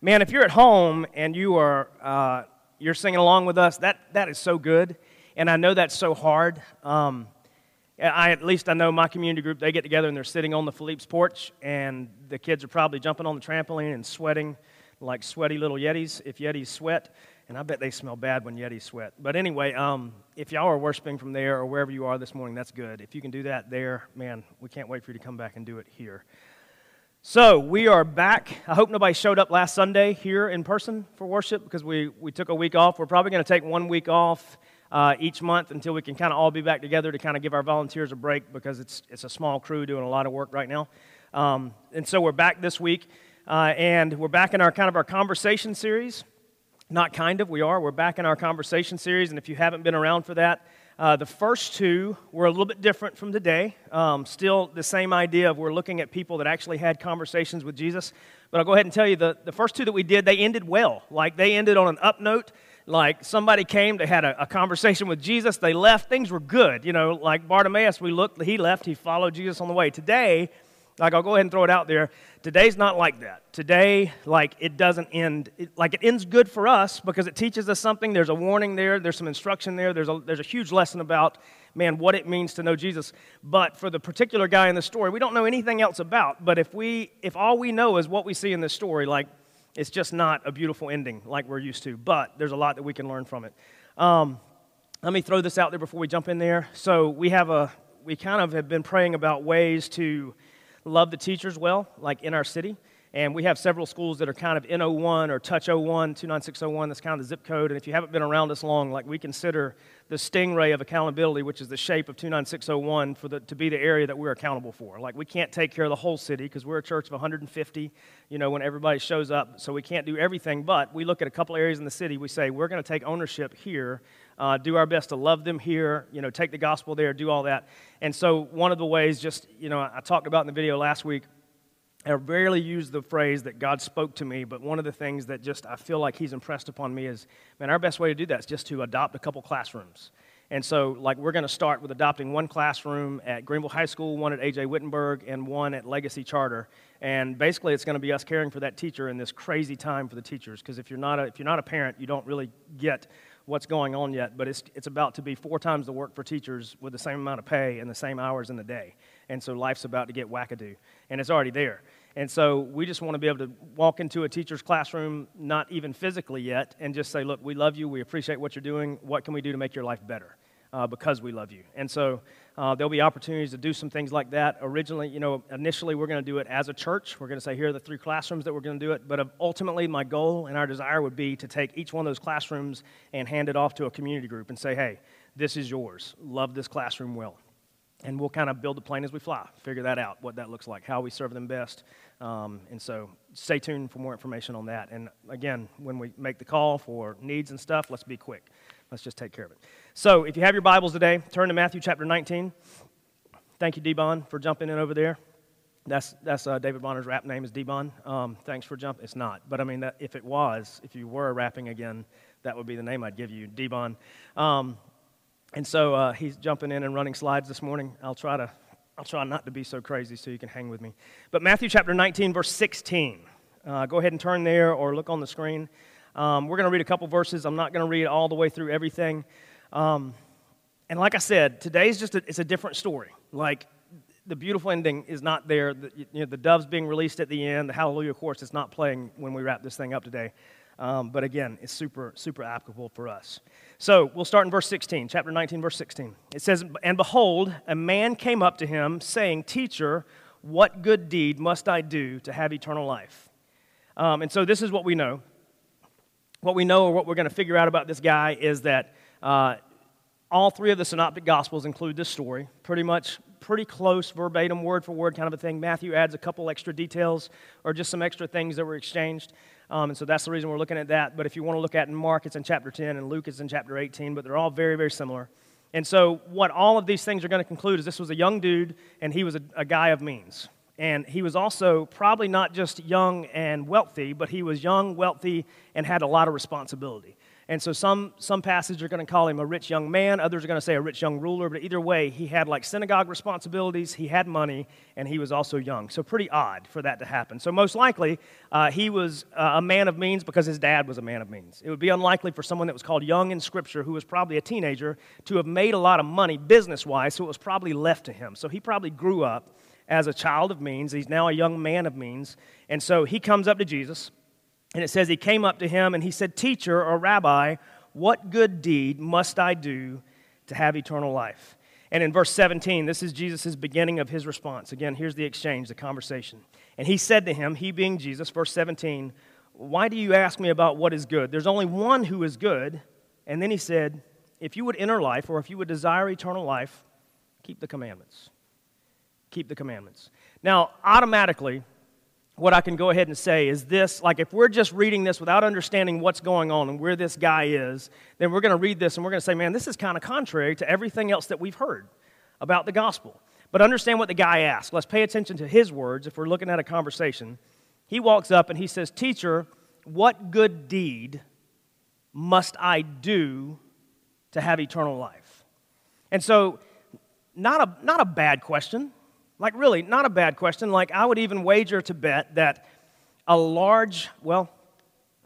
Man, if you're at home and you are uh, you're singing along with us, that, that is so good. And I know that's so hard. Um, I, at least I know my community group, they get together and they're sitting on the Philippe's porch, and the kids are probably jumping on the trampoline and sweating like sweaty little Yetis, if Yetis sweat. And I bet they smell bad when Yetis sweat. But anyway, um, if y'all are worshiping from there or wherever you are this morning, that's good. If you can do that there, man, we can't wait for you to come back and do it here. So we are back. I hope nobody showed up last Sunday here in person for worship because we, we took a week off. We're probably going to take one week off uh, each month until we can kind of all be back together to kind of give our volunteers a break because it's, it's a small crew doing a lot of work right now. Um, and so we're back this week, uh, and we're back in our kind of our conversation series. Not kind of, we are. We're back in our conversation series, and if you haven't been around for that, uh, the first two were a little bit different from today. Um, still the same idea of we're looking at people that actually had conversations with Jesus. But I'll go ahead and tell you the, the first two that we did, they ended well. Like they ended on an up note. Like somebody came, they had a, a conversation with Jesus, they left, things were good. You know, like Bartimaeus, we looked, he left, he followed Jesus on the way. Today, like I'll go ahead and throw it out there. Today's not like that. Today, like it doesn't end, it, like it ends good for us because it teaches us something. There's a warning there, there's some instruction there, there's a, there's a huge lesson about, man, what it means to know Jesus. But for the particular guy in the story, we don't know anything else about. But if we, if all we know is what we see in this story, like it's just not a beautiful ending like we're used to. But there's a lot that we can learn from it. Um, let me throw this out there before we jump in there. So we have a, we kind of have been praying about ways to love the teachers well, like in our city. And we have several schools that are kind of in 01 or touch 01, 29601. That's kind of the zip code. And if you haven't been around us long, like we consider the stingray of accountability, which is the shape of 29601, for the, to be the area that we're accountable for. Like we can't take care of the whole city because we're a church of 150, you know, when everybody shows up. So we can't do everything. But we look at a couple areas in the city. We say, we're going to take ownership here uh, do our best to love them here, you know, take the gospel there, do all that. And so, one of the ways, just, you know, I talked about in the video last week, I rarely use the phrase that God spoke to me, but one of the things that just I feel like He's impressed upon me is, man, our best way to do that is just to adopt a couple classrooms. And so, like, we're going to start with adopting one classroom at Greenville High School, one at A.J. Whittenberg, and one at Legacy Charter. And basically, it's going to be us caring for that teacher in this crazy time for the teachers. Because if you're not a, if you're not a parent, you don't really get what's going on yet, but it's, it's about to be four times the work for teachers with the same amount of pay and the same hours in the day. And so life's about to get wackadoo, and it's already there. And so we just want to be able to walk into a teacher's classroom, not even physically yet, and just say, Look, we love you, we appreciate what you're doing, what can we do to make your life better? Uh, because we love you. And so uh, there'll be opportunities to do some things like that. Originally, you know, initially we're going to do it as a church. We're going to say, here are the three classrooms that we're going to do it. But uh, ultimately, my goal and our desire would be to take each one of those classrooms and hand it off to a community group and say, hey, this is yours. Love this classroom well. And we'll kind of build the plane as we fly, figure that out, what that looks like, how we serve them best. Um, and so stay tuned for more information on that. And again, when we make the call for needs and stuff, let's be quick. Let's just take care of it. So, if you have your Bibles today, turn to Matthew chapter 19. Thank you, D-Bon, for jumping in over there. That's, that's uh, David Bonner's rap name is D-Bon. Um, thanks for jumping. It's not. But I mean, that, if it was, if you were rapping again, that would be the name I'd give you, D-Bon. Um, and so uh, he's jumping in and running slides this morning. I'll try to I'll try not to be so crazy so you can hang with me. But Matthew chapter 19, verse 16. Uh, go ahead and turn there or look on the screen. Um, we're going to read a couple verses. I'm not going to read all the way through everything. Um, and like I said, today's just a, it's a different story. Like the beautiful ending is not there. The, you know, the doves being released at the end, the Hallelujah chorus is not playing when we wrap this thing up today. Um, but again, it's super, super applicable for us. So we'll start in verse 16, chapter 19, verse 16. It says, And behold, a man came up to him, saying, Teacher, what good deed must I do to have eternal life? Um, and so this is what we know what we know or what we're going to figure out about this guy is that uh, all three of the synoptic gospels include this story. Pretty much pretty close verbatim word for word kind of a thing. Matthew adds a couple extra details or just some extra things that were exchanged. Um, and so that's the reason we're looking at that. But if you want to look at in mark it's in chapter 10 and luke is in chapter 18 but they're all very very similar. And so what all of these things are going to conclude is this was a young dude and he was a, a guy of means and he was also probably not just young and wealthy, but he was young, wealthy, and had a lot of responsibility. And so some, some passages are going to call him a rich young man, others are going to say a rich young ruler, but either way, he had like synagogue responsibilities, he had money, and he was also young. So pretty odd for that to happen. So most likely, uh, he was uh, a man of means because his dad was a man of means. It would be unlikely for someone that was called young in Scripture, who was probably a teenager, to have made a lot of money business wise, so it was probably left to him. So he probably grew up as a child of means. He's now a young man of means. And so he comes up to Jesus and it says, He came up to him and he said, Teacher or rabbi, what good deed must I do to have eternal life? And in verse 17, this is Jesus' beginning of his response. Again, here's the exchange, the conversation. And he said to him, he being Jesus, verse 17, Why do you ask me about what is good? There's only one who is good. And then he said, If you would enter life, or if you would desire eternal life, keep the commandments. Keep the commandments. Now, automatically, what I can go ahead and say is this like, if we're just reading this without understanding what's going on and where this guy is, then we're going to read this and we're going to say, man, this is kind of contrary to everything else that we've heard about the gospel. But understand what the guy asked. Let's pay attention to his words if we're looking at a conversation. He walks up and he says, Teacher, what good deed must I do to have eternal life? And so, not a, not a bad question. Like, really, not a bad question. Like, I would even wager to bet that a large, well,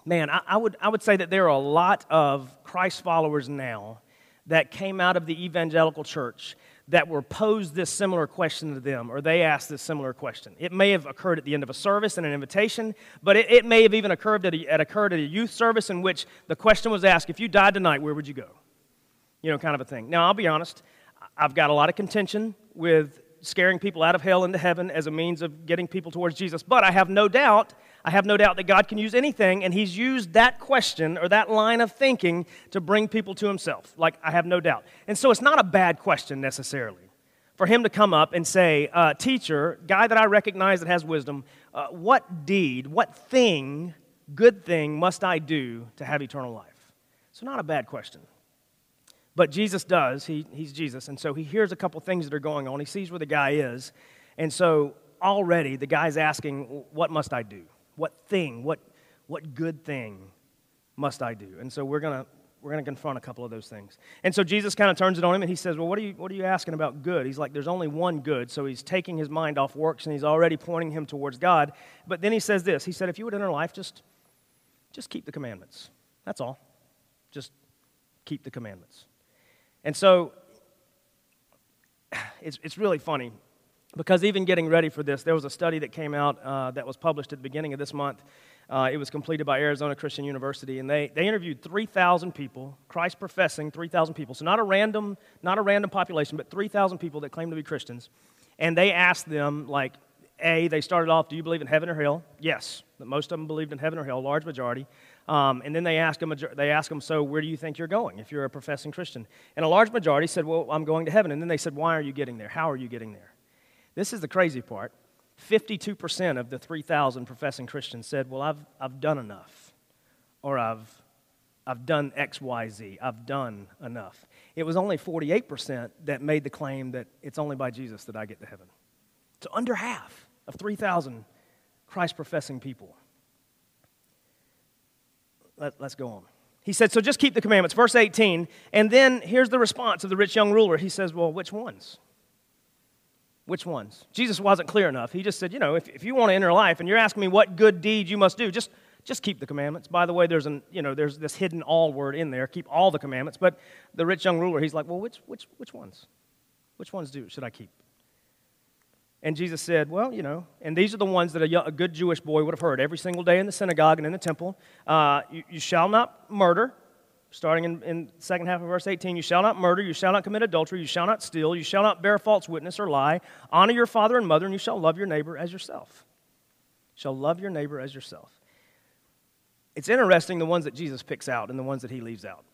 man, I, I, would, I would say that there are a lot of Christ followers now that came out of the evangelical church that were posed this similar question to them, or they asked this similar question. It may have occurred at the end of a service and an invitation, but it, it may have even occurred at, a, at occurred at a youth service in which the question was asked if you died tonight, where would you go? You know, kind of a thing. Now, I'll be honest, I've got a lot of contention with scaring people out of hell into heaven as a means of getting people towards Jesus. But I have no doubt, I have no doubt that God can use anything, and He's used that question or that line of thinking to bring people to Himself. Like, I have no doubt. And so it's not a bad question necessarily for Him to come up and say, uh, Teacher, guy that I recognize that has wisdom, uh, what deed, what thing, good thing must I do to have eternal life? So, not a bad question. But Jesus does. He, he's Jesus. And so he hears a couple things that are going on. He sees where the guy is. And so already the guy's asking, What must I do? What thing? What, what good thing must I do? And so we're going to. We're going to confront a couple of those things. And so Jesus kind of turns it on him and he says, Well, what are, you, what are you asking about good? He's like, There's only one good. So he's taking his mind off works and he's already pointing him towards God. But then he says this He said, If you would enter life, just, just keep the commandments. That's all. Just keep the commandments. And so it's, it's really funny because even getting ready for this, there was a study that came out uh, that was published at the beginning of this month. Uh, it was completed by Arizona Christian University, and they, they interviewed 3,000 people, Christ professing 3,000 people. So not a random, not a random population, but 3,000 people that claim to be Christians. And they asked them, like, A, they started off, do you believe in heaven or hell? Yes. Most of them believed in heaven or hell, large majority. Um, and then they ask, them, they ask them, so where do you think you're going if you're a professing Christian? And a large majority said, well, I'm going to heaven. And then they said, why are you getting there? How are you getting there? This is the crazy part. 52% of the 3,000 professing Christians said, well, I've, I've done enough. Or I've, I've done X, Y, Z. I've done enough. It was only 48% that made the claim that it's only by Jesus that I get to heaven. So under half of 3,000 Christ professing people let, us go on. He said, So just keep the commandments. Verse 18. And then here's the response of the rich young ruler. He says, Well, which ones? Which ones? Jesus wasn't clear enough. He just said, You know, if, if you want to enter life and you're asking me what good deed you must do, just, just keep the commandments. By the way, there's, an, you know, there's this hidden all word in there. Keep all the commandments. But the rich young ruler, he's like, Well, which, which, which ones? Which ones do should I keep? And Jesus said, Well, you know, and these are the ones that a, good Jewish boy would have heard every single day in the synagogue and in the temple. Uh, you, you, shall not murder, starting in, in the second half of verse 18. You shall not murder, you shall not commit adultery, you shall not steal, you shall not bear false witness or lie. Honor your father and mother, and you shall love your neighbor as yourself. You shall love your neighbor as yourself. It's interesting the ones that Jesus picks out and the ones that he leaves out.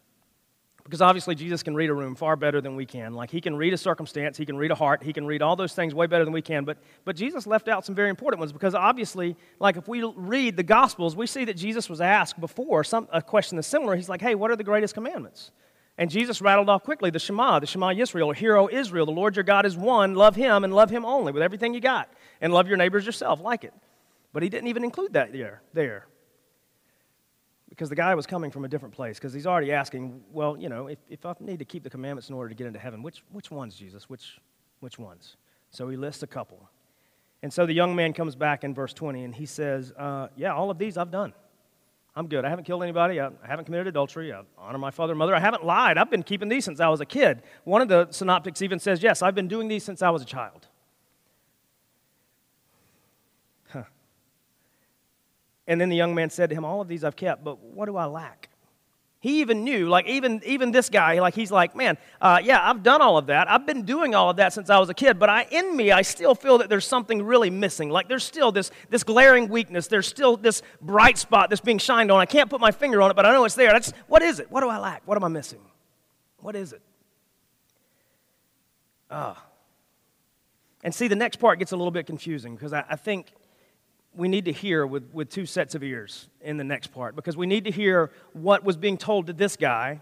Because obviously, Jesus can read a room far better than we can. Like, he can read a circumstance, he can read a heart, he can read all those things way better than we can. But, but Jesus left out some very important ones because obviously, like, if we read the Gospels, we see that Jesus was asked before some, a question that's similar. He's like, hey, what are the greatest commandments? And Jesus rattled off quickly the Shema, the Shema Yisrael, or Hear, O Israel, the Lord your God is one. Love him and love him only with everything you got. And love your neighbors yourself, like it. But he didn't even include that there. there because the guy was coming from a different place, because he's already asking, well, you know, if, if I need to keep the commandments in order to get into heaven, which, which ones, Jesus? Which, which ones? So he lists a couple. And so the young man comes back in verse 20 and he says, uh, Yeah, all of these I've done. I'm good. I haven't killed anybody. I, I haven't committed adultery. I honor my father and mother. I haven't lied. I've been keeping these since I was a kid. One of the synoptics even says, Yes, I've been doing these since I was a child. And then the young man said to him, All of these I've kept, but what do I lack? He even knew, like even even this guy, like he's like, man, uh, yeah, I've done all of that. I've been doing all of that since I was a kid. But I, in me, I still feel that there's something really missing. Like there's still this this glaring weakness. There's still this bright spot that's being shined on. I can't put my finger on it, but I know it's there. That's what is it? What do I lack? What am I missing? What is it? Ah. Uh, and see, the next part gets a little bit confusing because I, I think we need to hear with, with two sets of ears in the next part because we need to hear what was being told to this guy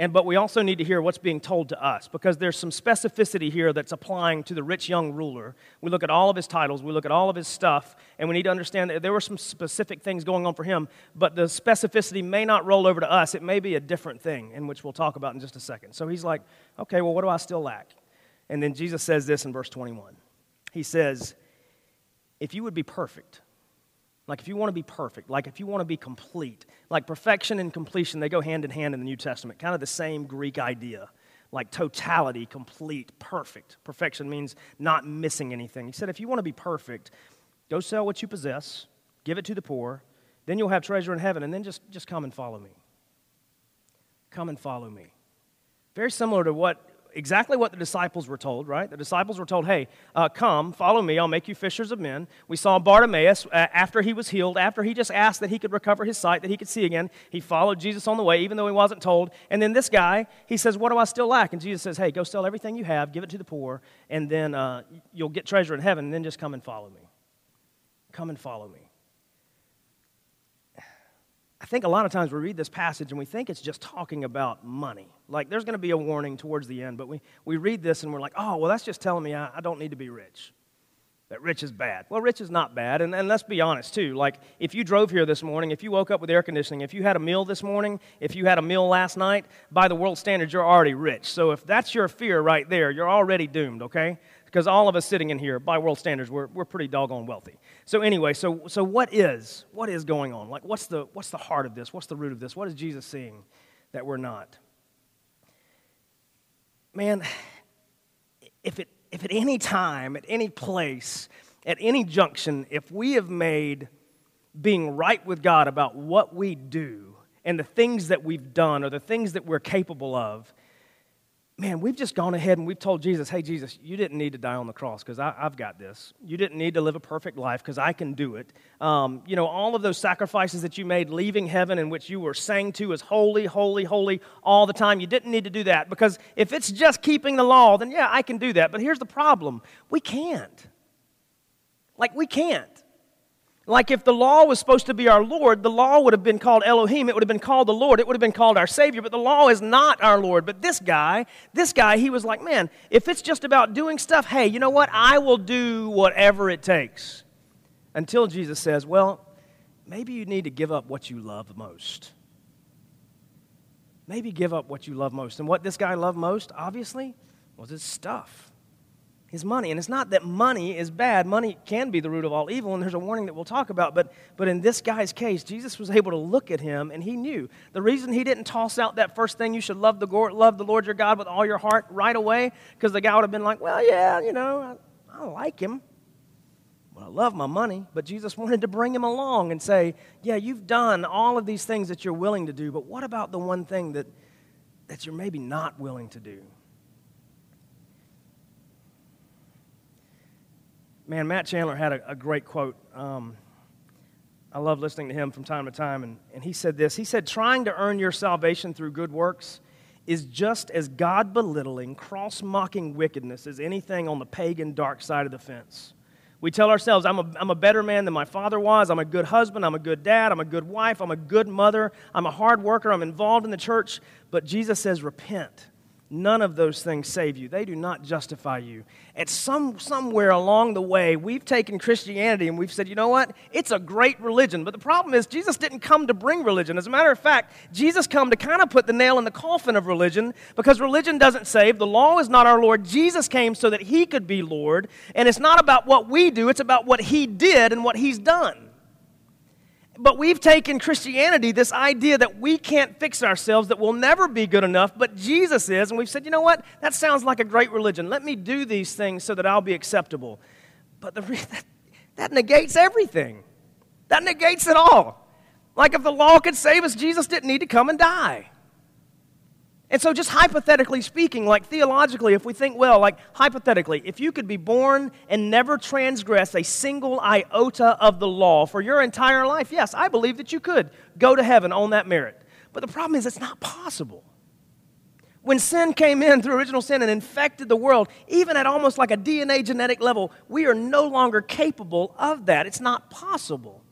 and but we also need to hear what's being told to us because there's some specificity here that's applying to the rich young ruler. We look at all of his titles we look at all of his stuff and we need to understand that there were some specific things going on for him but the specificity may not roll over to us. It may be a different thing in which we'll talk about in just a second. So he's like okay well what do i still lack? And then jesus says this in verse 21 he says if you would be perfect like if you want to be perfect, like if you want to be complete, like perfection and completion, they go hand in hand in the New Testament, kind of the same Greek idea. Like totality, complete, perfect. Perfection means not missing anything. He said, if you want to be perfect, go sell what you possess, give it to the poor, then you'll have treasure in heaven, and then just, just come and follow me. Come and follow me. Very similar to what exactly what the disciples were told, right? The disciples were told, hey, uh, come, follow me, I'll make you fishers of men. We saw Bartimaeus uh, after he was healed, after he just asked that he could recover his sight, that he could see again. He followed Jesus on the way, even though he wasn't told. And then this guy, he says, what do I still lack? And Jesus says, hey, go sell everything you have, give it to the poor, and then uh, you'll get treasure in heaven, and then just come and follow me. Come and follow me. I think a lot of times we read this passage and we think it's just talking about money. Like there's going to be a warning towards the end, but we, we read this and we're like, oh, well, that's just telling me I, I don't need to be rich. That rich is bad. Well, rich is not bad. And, and let's be honest, too. Like, if you drove here this morning, if you woke up with air conditioning, if you had a meal this morning, if you had a meal last night, by the world standards, you're already rich. So if that's your fear right there, you're already doomed, okay? Because all of us sitting in here, by world standards, we're, we're pretty doggone wealthy. So anyway, so, so what is? What is going on? Like, what's the, what's the heart of this? What's the root of this? What is Jesus seeing that we're not? Man, if, it, if at any time, at any place, at any junction, if we have made being right with God about what we do and the things that we've done or the things that we're capable of, man, we've just gone ahead and we've told Jesus, hey, Jesus, you didn't need to die on the cross because I've got this. You didn't need to live a perfect life because I can do it. Um, you know, all of those sacrifices that you made leaving heaven in which you were sang to as holy, holy, holy all the time, you didn't need to do that because if it's just keeping the law, then yeah, I can do that. But here's the problem we can't. Like, we can't. Like if the law was supposed to be our Lord, the law would have been called Elohim. It would have been called the Lord. It would have been called our Savior. But the law is not our Lord. But this guy, this guy, he was like, man, if it's just about doing stuff, hey, you know what? I will do whatever it takes. Until Jesus says, well, maybe you need to give up what you love most. Maybe give up what you love most. And what this guy loved most, obviously, was his stuff his money. And it's not that money is bad. Money can be the root of all evil, and there's a warning that we'll talk about. But, but in this guy's case, Jesus was able to look at him, and he knew. The reason he didn't toss out that first thing, you should love the, love the Lord your God with all your heart right away, because the guy would have been like, well, yeah, you know, I, I like him. Well, I love my money. But Jesus wanted to bring him along and say, yeah, you've done all of these things that you're willing to do, but what about the one thing that, that you're maybe not willing to do? Man, Matt Chandler had a, a great quote. Um, I love listening to him from time to time. And, and he said this He said, Trying to earn your salvation through good works is just as God belittling, cross mocking wickedness as anything on the pagan dark side of the fence. We tell ourselves, I'm a, I'm a better man than my father was. I'm a good husband. I'm a good dad. I'm a good wife. I'm a good mother. I'm a hard worker. I'm involved in the church. But Jesus says, repent None of those things save you. They do not justify you. At some, somewhere along the way, we've taken Christianity and we've said, you know what? It's a great religion. But the problem is, Jesus didn't come to bring religion. As a matter of fact, Jesus come to kind of put the nail in the coffin of religion because religion doesn't save. The law is not our Lord. Jesus came so that he could be Lord. And it's not about what we do, it's about what he did and what he's done. But we've taken Christianity, this idea that we can't fix ourselves, that we'll never be good enough, but Jesus is, and we've said, you know what? That sounds like a great religion. Let me do these things so that I'll be acceptable. But the, that, that negates everything. That negates it all. Like if the law could save us, Jesus didn't need to come and die. And so, just hypothetically speaking, like theologically, if we think well, like hypothetically, if you could be born and never transgress a single iota of the law for your entire life, yes, I believe that you could go to heaven on that merit. But the problem is, it's not possible. When sin came in through original sin and infected the world, even at almost like a DNA genetic level, we are no longer capable of that. It's not possible.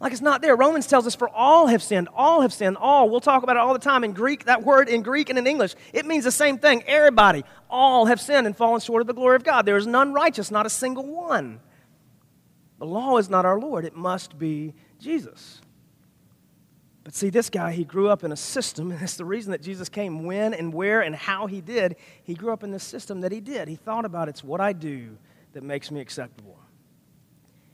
Like it's not there. Romans tells us, for all have sinned. All have sinned. All. We'll talk about it all the time in Greek. That word in Greek and in English, it means the same thing. Everybody. All have sinned and fallen short of the glory of God. There is none righteous, not a single one. The law is not our Lord, it must be Jesus. But see, this guy, he grew up in a system, and it's the reason that Jesus came when and where and how he did. He grew up in the system that he did. He thought about it's what I do that makes me acceptable.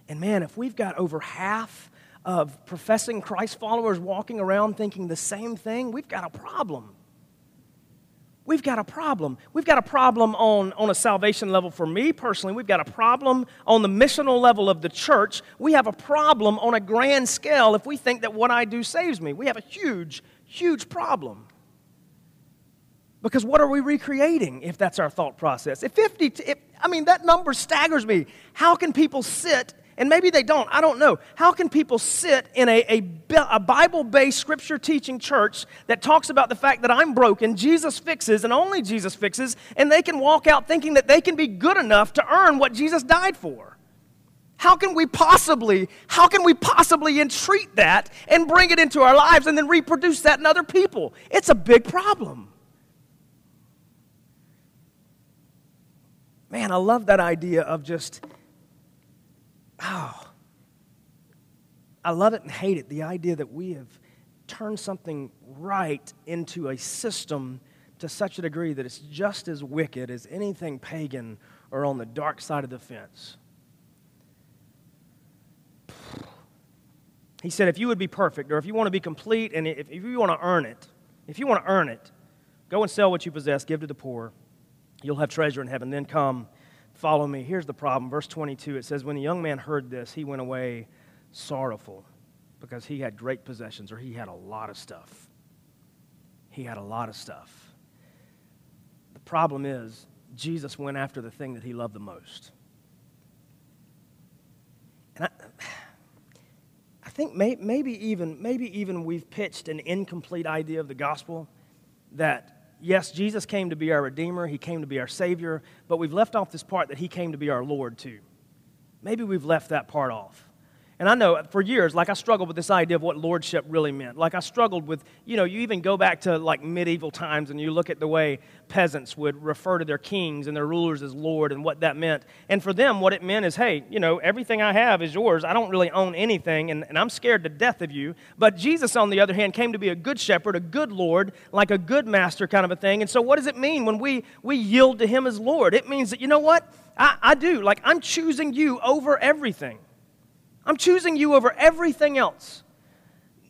And man, if we've got over half of professing Christ followers walking around thinking the same thing, we've got a problem. We've got a problem. We've got a problem on, on a salvation level for me personally. We've got a problem on the missional level of the church. We have a problem on a grand scale if we think that what I do saves me. We have a huge, huge problem. Because what are we recreating if that's our thought process? If 50, if, I mean, that number staggers me. How can people sit and maybe they don't, I don't know. How can people sit in a, a, a Bible based scripture teaching church that talks about the fact that I'm broken, Jesus fixes, and only Jesus fixes, and they can walk out thinking that they can be good enough to earn what Jesus died for? How can we possibly, how can we possibly entreat that and bring it into our lives and then reproduce that in other people? It's a big problem. Man, I love that idea of just oh, I love it and hate it. The idea that we have turned something right into a system to such a degree that it's just as wicked as anything pagan or on the dark side of the fence. He said, if you would be perfect, or if you want to be complete, and if, if you want to earn it, if you want to earn it, go and sell what you possess, give to the poor. You'll have treasure in heaven. Then come Follow me. Here's the problem. Verse 22 it says, When the young man heard this, he went away sorrowful because he had great possessions or he had a lot of stuff. He had a lot of stuff. The problem is, Jesus went after the thing that he loved the most. And I, I think may, maybe, even, maybe even we've pitched an incomplete idea of the gospel that yes, Jesus came to be our Redeemer, He came to be our Savior, but we've left off this part that He came to be our Lord too. Maybe we've left that part off. And I know for years, like I struggled with this idea of what lordship really meant. Like I struggled with, you know, you even go back to like medieval times and you look at the way peasants would refer to their kings and their rulers as lord and what that meant. And for them, what it meant is, hey, you know, everything I have is yours. I don't really own anything and, and I'm scared to death of you. But Jesus, on the other hand, came to be a good shepherd, a good Lord, like a good master kind of a thing. And so what does it mean when we, we yield to him as Lord? It means that, you know what? I, I do. Like I'm choosing you over everything. I'm choosing you over everything else.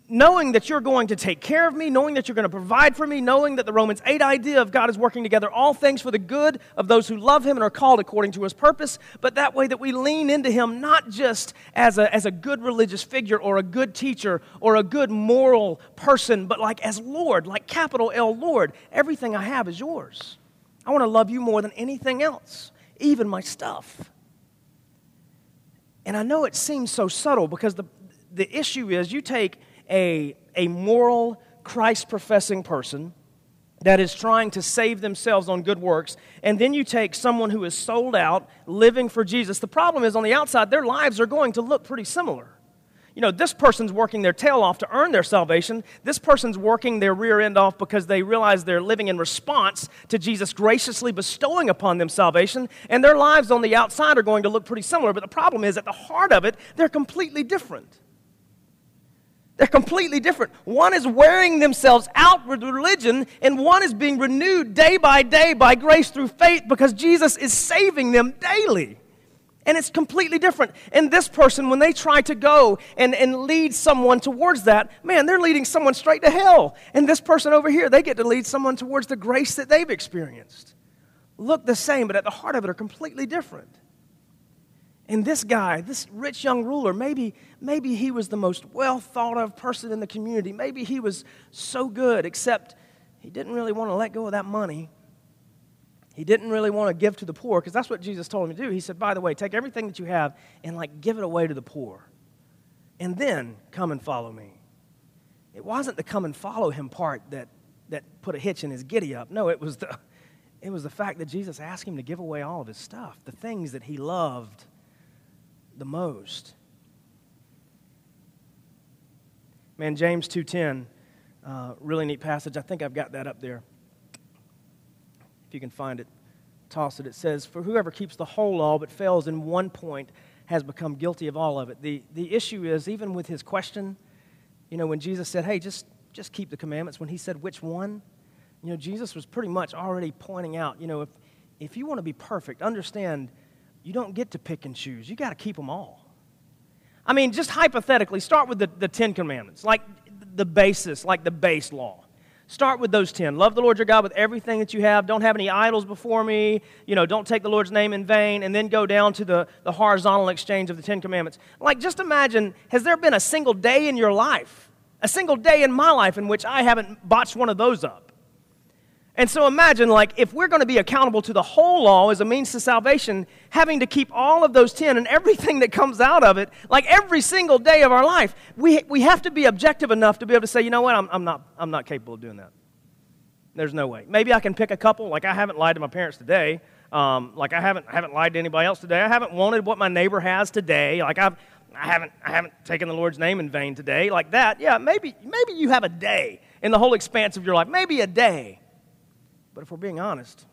Knowing that you're going to take care of me, knowing that you're going to provide for me, knowing that the Romans 8 idea of God is working together all things for the good of those who love Him and are called according to His purpose, but that way that we lean into Him not just as a, as a good religious figure or a good teacher or a good moral person, but like as Lord, like capital L Lord. Everything I have is yours. I want to love you more than anything else, even my stuff. And I know it seems so subtle because the, the issue is you take a, a moral, Christ professing person that is trying to save themselves on good works, and then you take someone who is sold out, living for Jesus. The problem is on the outside, their lives are going to look pretty similar. You know, this person's working their tail off to earn their salvation. This person's working their rear end off because they realize they're living in response to Jesus graciously bestowing upon them salvation, and their lives on the outside are going to look pretty similar. But the problem is, at the heart of it, they're completely different. They're completely different. One is wearing themselves out with religion, and one is being renewed day by day by grace through faith because Jesus is saving them daily. And it's completely different. And this person, when they try to go and, and lead someone towards that, man, they're leading someone straight to hell. And this person over here, they get to lead someone towards the grace that they've experienced. Look the same, but at the heart of it are completely different. And this guy, this rich young ruler, maybe, maybe he was the most well thought of person in the community. Maybe he was so good, except he didn't really want to let go of that money. He didn't really want to give to the poor because that's what Jesus told him to do. He said, by the way, take everything that you have and like give it away to the poor. And then come and follow me. It wasn't the come and follow him part that, that put a hitch in his giddy up. No, it was the it was the fact that Jesus asked him to give away all of his stuff, the things that he loved the most. Man, James 2.10, uh, really neat passage. I think I've got that up there you can find it, toss it. It says, For whoever keeps the whole law but fails in one point has become guilty of all of it. The, the issue is, even with his question, you know, when Jesus said, Hey, just, just keep the commandments, when he said, Which one? You know, Jesus was pretty much already pointing out, you know, if, if you want to be perfect, understand you don't get to pick and choose. You got to keep them all. I mean, just hypothetically, start with the, the Ten Commandments, like the basis, like the base law. Start with those 10. Love the Lord your God with everything that you have. Don't have any idols before me. You know, don't take the Lord's name in vain. And then go down to the, the horizontal exchange of the Ten Commandments. Like, just imagine has there been a single day in your life, a single day in my life in which I haven't botched one of those up? And so imagine, like, if we're going to be accountable to the whole law as a means to salvation, having to keep all of those 10 and everything that comes out of it, like every single day of our life, we, we have to be objective enough to be able to say, you know what, I'm, I'm, not, I'm not capable of doing that. There's no way. Maybe I can pick a couple. Like, I haven't lied to my parents today. Um, like, I haven't, I haven't lied to anybody else today. I haven't wanted what my neighbor has today. Like, I've, I haven't, I haven't taken the Lord's name in vain today. Like that. Yeah, maybe, maybe you have a day in the whole expanse of your life. Maybe a day. But if we're being honest,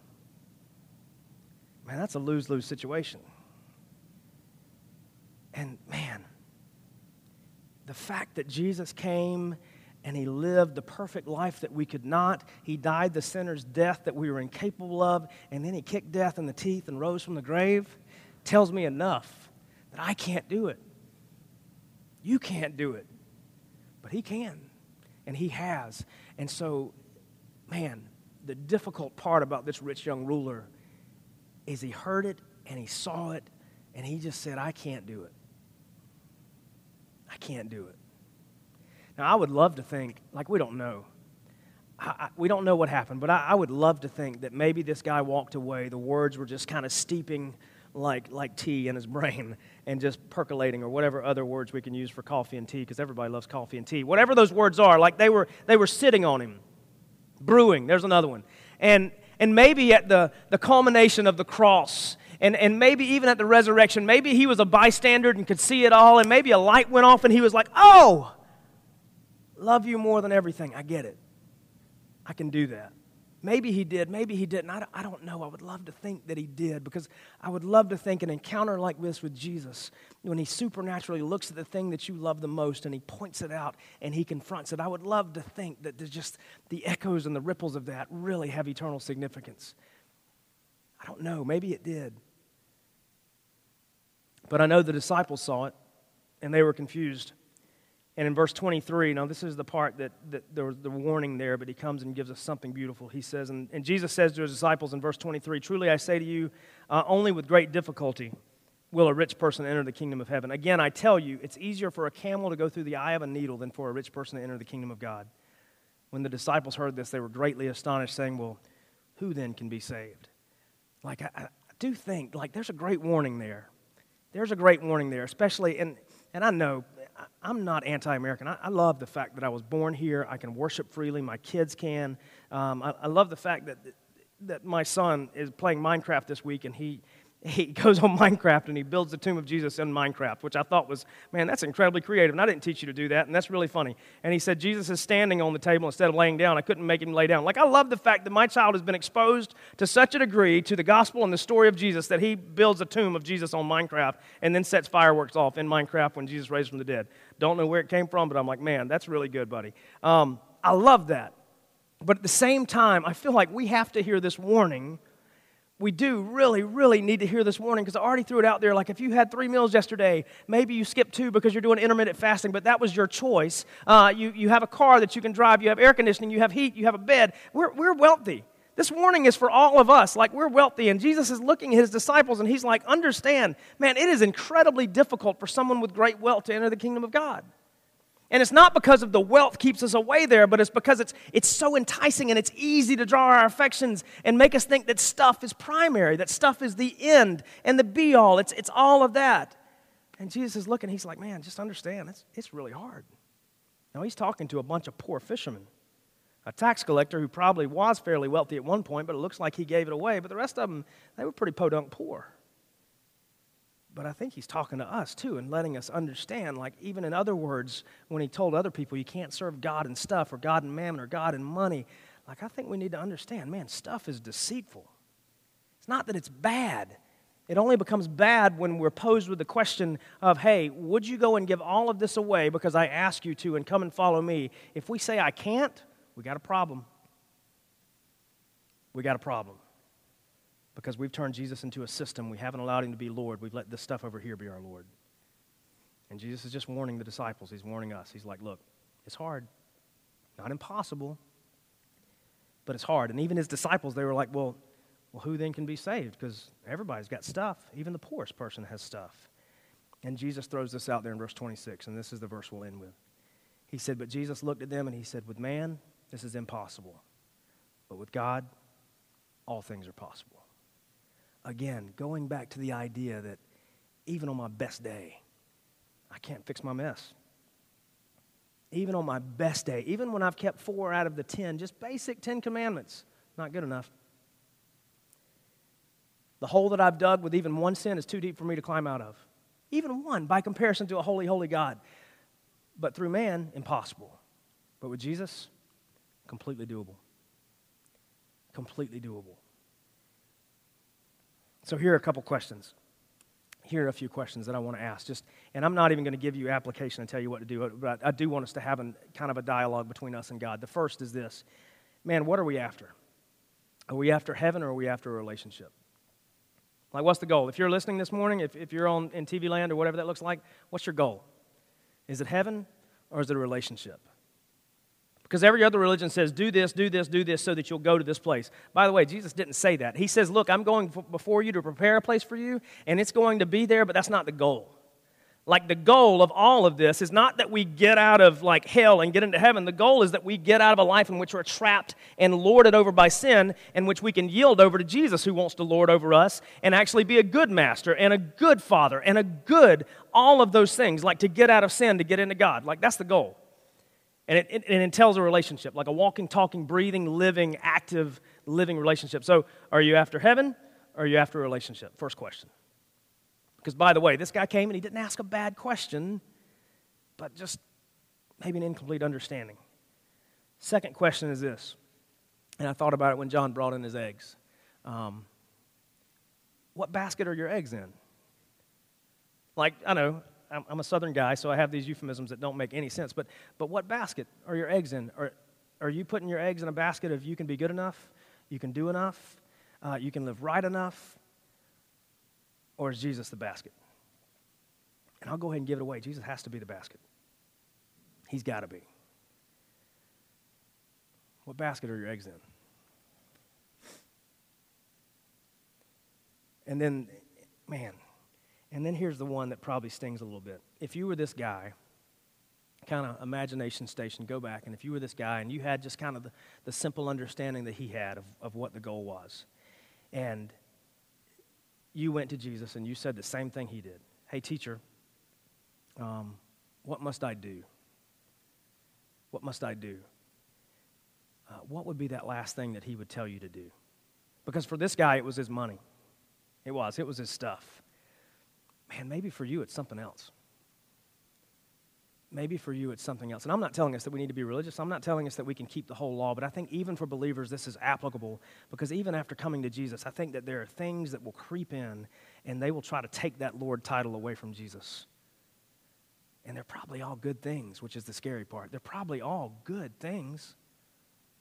man, that's a lose lose situation. And man, the fact that Jesus came and he lived the perfect life that we could not, he died the sinner's death that we were incapable of, and then he kicked death in the teeth and rose from the grave, tells me enough that I can't do it. You can't do it. But he can, and he has. And so, man, the difficult part about this rich young ruler is he heard it and he saw it and he just said, I can't do it. I can't do it. Now, I would love to think, like, we don't know. I, I, we don't know what happened, but I, I would love to think that maybe this guy walked away. The words were just kind of steeping like, like tea in his brain and just percolating or whatever other words we can use for coffee and tea because everybody loves coffee and tea. Whatever those words are, like they were, they were sitting on him brewing. There's another one. And, and maybe at the, the culmination of the cross, and, and maybe even at the resurrection, maybe he was a bystander and could see it all, and maybe a light went off and he was like, Oh, love you more than everything. I get it. I can do that. Maybe he did, maybe he didn't. I don't know. I would love to think that he did because I would love to think an encounter like this with Jesus, when he supernaturally looks at the thing that you love the most and he points it out and he confronts it, I would love to think that there's just the echoes and the ripples of that really have eternal significance. I don't know. Maybe it did. But I know the disciples saw it and they were confused. And in verse 23, now this is the part that, that there was the warning there, but he comes and gives us something beautiful. He says, and, and Jesus says to his disciples in verse 23 Truly I say to you, uh, only with great difficulty will a rich person enter the kingdom of heaven. Again, I tell you, it's easier for a camel to go through the eye of a needle than for a rich person to enter the kingdom of God. When the disciples heard this, they were greatly astonished, saying, Well, who then can be saved? Like, I, I do think, like, there's a great warning there. There's a great warning there, especially, and, and I know I'm not anti American. I, I, love the fact that I was born here. I can worship freely. My kids can. Um, I, I, love the fact that, that my son is playing Minecraft this week and he, he goes on Minecraft and he builds the tomb of Jesus in Minecraft, which I thought was, man, that's incredibly creative. And I didn't teach you to do that, and that's really funny. And he said, Jesus is standing on the table instead of laying down. I couldn't make him lay down. Like, I love the fact that my child has been exposed to such a degree to the gospel and the story of Jesus that he builds a tomb of Jesus on Minecraft and then sets fireworks off in Minecraft when Jesus raised from the dead. Don't know where it came from, but I'm like, man, that's really good, buddy. Um, I love that. But at the same time, I feel like we have to hear this warning we do really, really need to hear this warning because I already threw it out there. Like, if you had three meals yesterday, maybe you skipped two because you're doing intermittent fasting, but that was your choice. Uh, you, you have a car that you can drive, you have air conditioning, you have heat, you have a bed. We're, we're wealthy. This warning is for all of us. Like, we're wealthy, and Jesus is looking at his disciples, and he's like, understand, man, it is incredibly difficult for someone with great wealth to enter the kingdom of God. And it's not because of the wealth keeps us away there, but it's because it's, it's so enticing and it's easy to draw our affections and make us think that stuff is primary, that stuff is the end and the be all. It's, it's all of that. And Jesus is looking, he's like, man, just understand, it's, it's really hard. Now, he's talking to a bunch of poor fishermen, a tax collector who probably was fairly wealthy at one point, but it looks like he gave it away. But the rest of them, they were pretty podunk poor. But I think he's talking to us too and letting us understand, like, even in other words, when he told other people you can't serve God and stuff or God and mammon or God and money, like, I think we need to understand, man, stuff is deceitful. It's not that it's bad. It only becomes bad when we're posed with the question of, hey, would you go and give all of this away because I ask you to and come and follow me? If we say I can't, we got a problem. We got a problem because we've turned Jesus into a system. We haven't allowed him to be Lord. We've let this stuff over here be our Lord. And Jesus is just warning the disciples. He's warning us. He's like, look, it's hard. Not impossible, but it's hard. And even his disciples, they were like, well, well who then can be saved? Because everybody's got stuff. Even the poorest person has stuff. And Jesus throws this out there in verse 26, and this is the verse we'll end with. He said, But Jesus looked at them and he said, With man, this is impossible. But with God, all things are possible again, going back to the idea that even on my best day, I can't fix my mess. Even on my best day, even when I've kept four out of the ten, just basic Ten Commandments, not good enough. The hole that I've dug with even one sin is too deep for me to climb out of. Even one, by comparison to a holy, holy God. But through man, impossible. But with Jesus, completely doable. Completely doable. So here are a couple questions. Here are a few questions that I want to ask. Just, and I'm not even going to give you application and tell you what to do, but I do want us to have an, kind of a dialogue between us and God. The first is this Man, what are we after? Are we after heaven or are we after a relationship? Like, what's the goal? If you're listening this morning, if, if you're on in TV land or whatever that looks like, what's your goal? Is it heaven or is it a relationship? Because every other religion says, do this, do this, do this, so that you'll go to this place. By the way, Jesus didn't say that. He says, look, I'm going before you to prepare a place for you, and it's going to be there, but that's not the goal. Like the goal of all of this is not that we get out of like hell and get into heaven. The goal is that we get out of a life in which we're trapped and lorded over by sin, in which we can yield over to Jesus who wants to lord over us and actually be a good master and a good father and a good all of those things, like to get out of sin to get into God. Like that's the goal. And it, it, it entails a relationship, like a walking, talking, breathing, living, active, living relationship. So, are you after heaven or are you after a relationship? First question. Because, by the way, this guy came and he didn't ask a bad question, but just maybe an incomplete understanding. Second question is this, and I thought about it when John brought in his eggs. Um, what basket are your eggs in? Like, I know, I'm, I'm a southern guy, so I have these euphemisms that don't make any sense. But, but what basket are your eggs in? Are, are you putting your eggs in a basket of you can be good enough, you can do enough, uh, you can live right enough? Or is Jesus the basket? And I'll go ahead and give it away. Jesus has to be the basket. He's got to be. What basket are your eggs in? And then, man, and then here's the one that probably stings a little bit. If you were this guy, kind of imagination station, go back, and if you were this guy and you had just kind of the, the simple understanding that he had of, of what the goal was, and you went to Jesus and you said the same thing he did Hey, teacher, um, what must I do? What must I do? Uh, what would be that last thing that he would tell you to do? Because for this guy, it was his money. It was. It was his stuff. Man, maybe for you it's something else. Maybe for you it's something else. And I'm not telling us that we need to be religious. I'm not telling us that we can keep the whole law, but I think even for believers this is applicable because even after coming to Jesus, I think that there are things that will creep in and they will try to take that Lord title away from Jesus. And they're probably all good things, which is the scary part. They're probably all good things.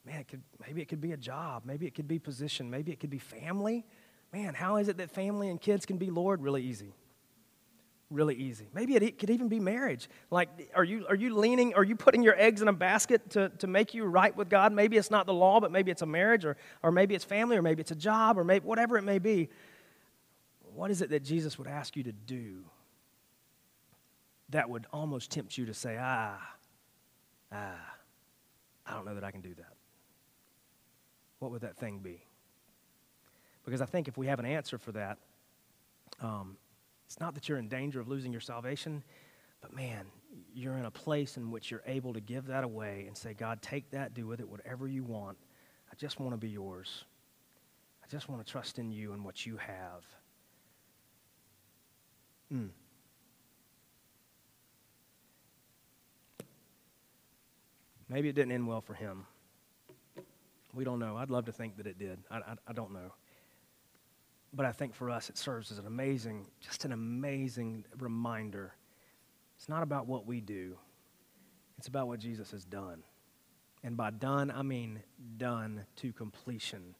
Man, it could, maybe it could be a job. Maybe it could be position. Maybe it could be family. Man, how is it that family and kids can be Lord? Really easy really easy. Maybe it could even be marriage. Like, are you, are you leaning, are you putting your eggs in a basket to, to make you right with God? Maybe it's not the law, but maybe it's a marriage, or, or maybe it's family, or maybe it's a job, or maybe whatever it may be. What is it that Jesus would ask you to do that would almost tempt you to say, ah, ah, I don't know that I can do that? What would that thing be? Because I think if we have an answer for that, um, it's not that you're in danger of losing your salvation, but man, you're in a place in which you're able to give that away and say, God, take that, do with it whatever you want. I just want to be yours. I just want to trust in you and what you have. Mm. Maybe it didn't end well for him. We don't know. I'd love to think that it did. I, I, I don't know. But I think for us, it serves as an amazing, just an amazing reminder. It's not about what we do, it's about what Jesus has done. And by done, I mean done to completion,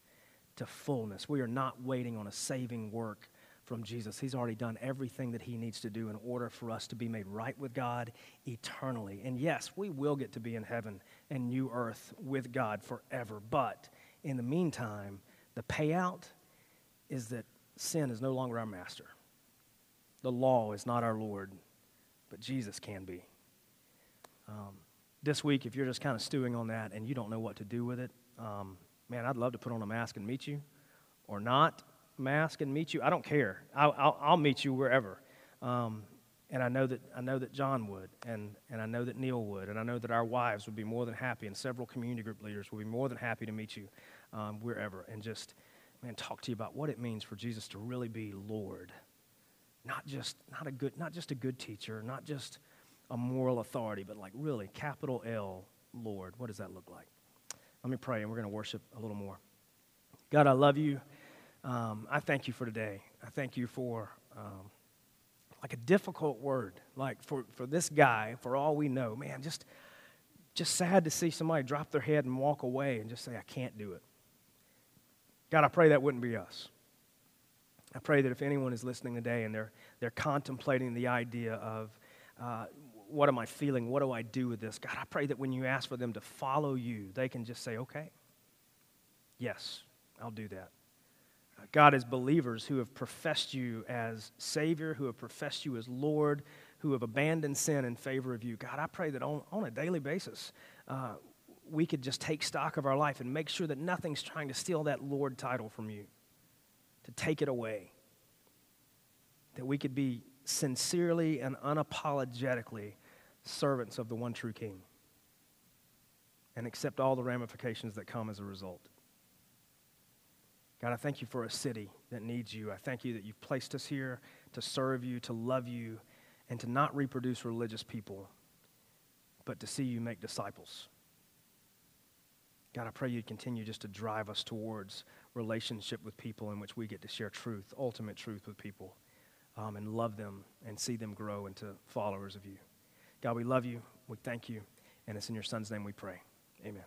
to fullness. We are not waiting on a saving work from Jesus. He's already done everything that he needs to do in order for us to be made right with God eternally. And yes, we will get to be in heaven and new earth with God forever. But in the meantime, the payout is that sin is no longer our master. The law is not our Lord, but Jesus can be. Um, this week, if you're just kind of stewing on that and you don't know what to do with it, um, man, I'd love to put on a mask and meet you, or not mask and meet you. I don't care. I'll, I'll, I'll meet you wherever. Um, and I know that I know that John would, and, and I know that Neil would, and I know that our wives would be more than happy, and several community group leaders would be more than happy to meet you um, wherever, and just man, talk to you about what it means for Jesus to really be Lord. Not just, not a good, not just a good teacher, not just a moral authority, but like really, capital L, Lord. What does that look like? Let me pray, and we're going to worship a little more. God, I love you. Um, I thank you for today. I thank you for um, like a difficult word, like for, for this guy, for all we know, man, just just sad to see somebody drop their head and walk away and just say, I can't do it. God, I pray that wouldn't be us. I pray that if anyone is listening today and they're, they're contemplating the idea of uh, what am I feeling? What do I do with this? God, I pray that when you ask for them to follow you, they can just say, okay, yes, I'll do that. Uh, God, as believers who have professed you as Savior, who have professed you as Lord, who have abandoned sin in favor of you, God, I pray that on, on a daily basis, uh, we could just take stock of our life and make sure that nothing's trying to steal that Lord title from you, to take it away. That we could be sincerely and unapologetically servants of the one true King and accept all the ramifications that come as a result. God, I thank you for a city that needs you. I thank you that you've placed us here to serve you, to love you, and to not reproduce religious people, but to see you make disciples. God, I pray you'd continue just to drive us towards relationship with people in which we get to share truth, ultimate truth with people, um, and love them and see them grow into followers of you. God, we love you. We thank you. And it's in your son's name we pray. Amen.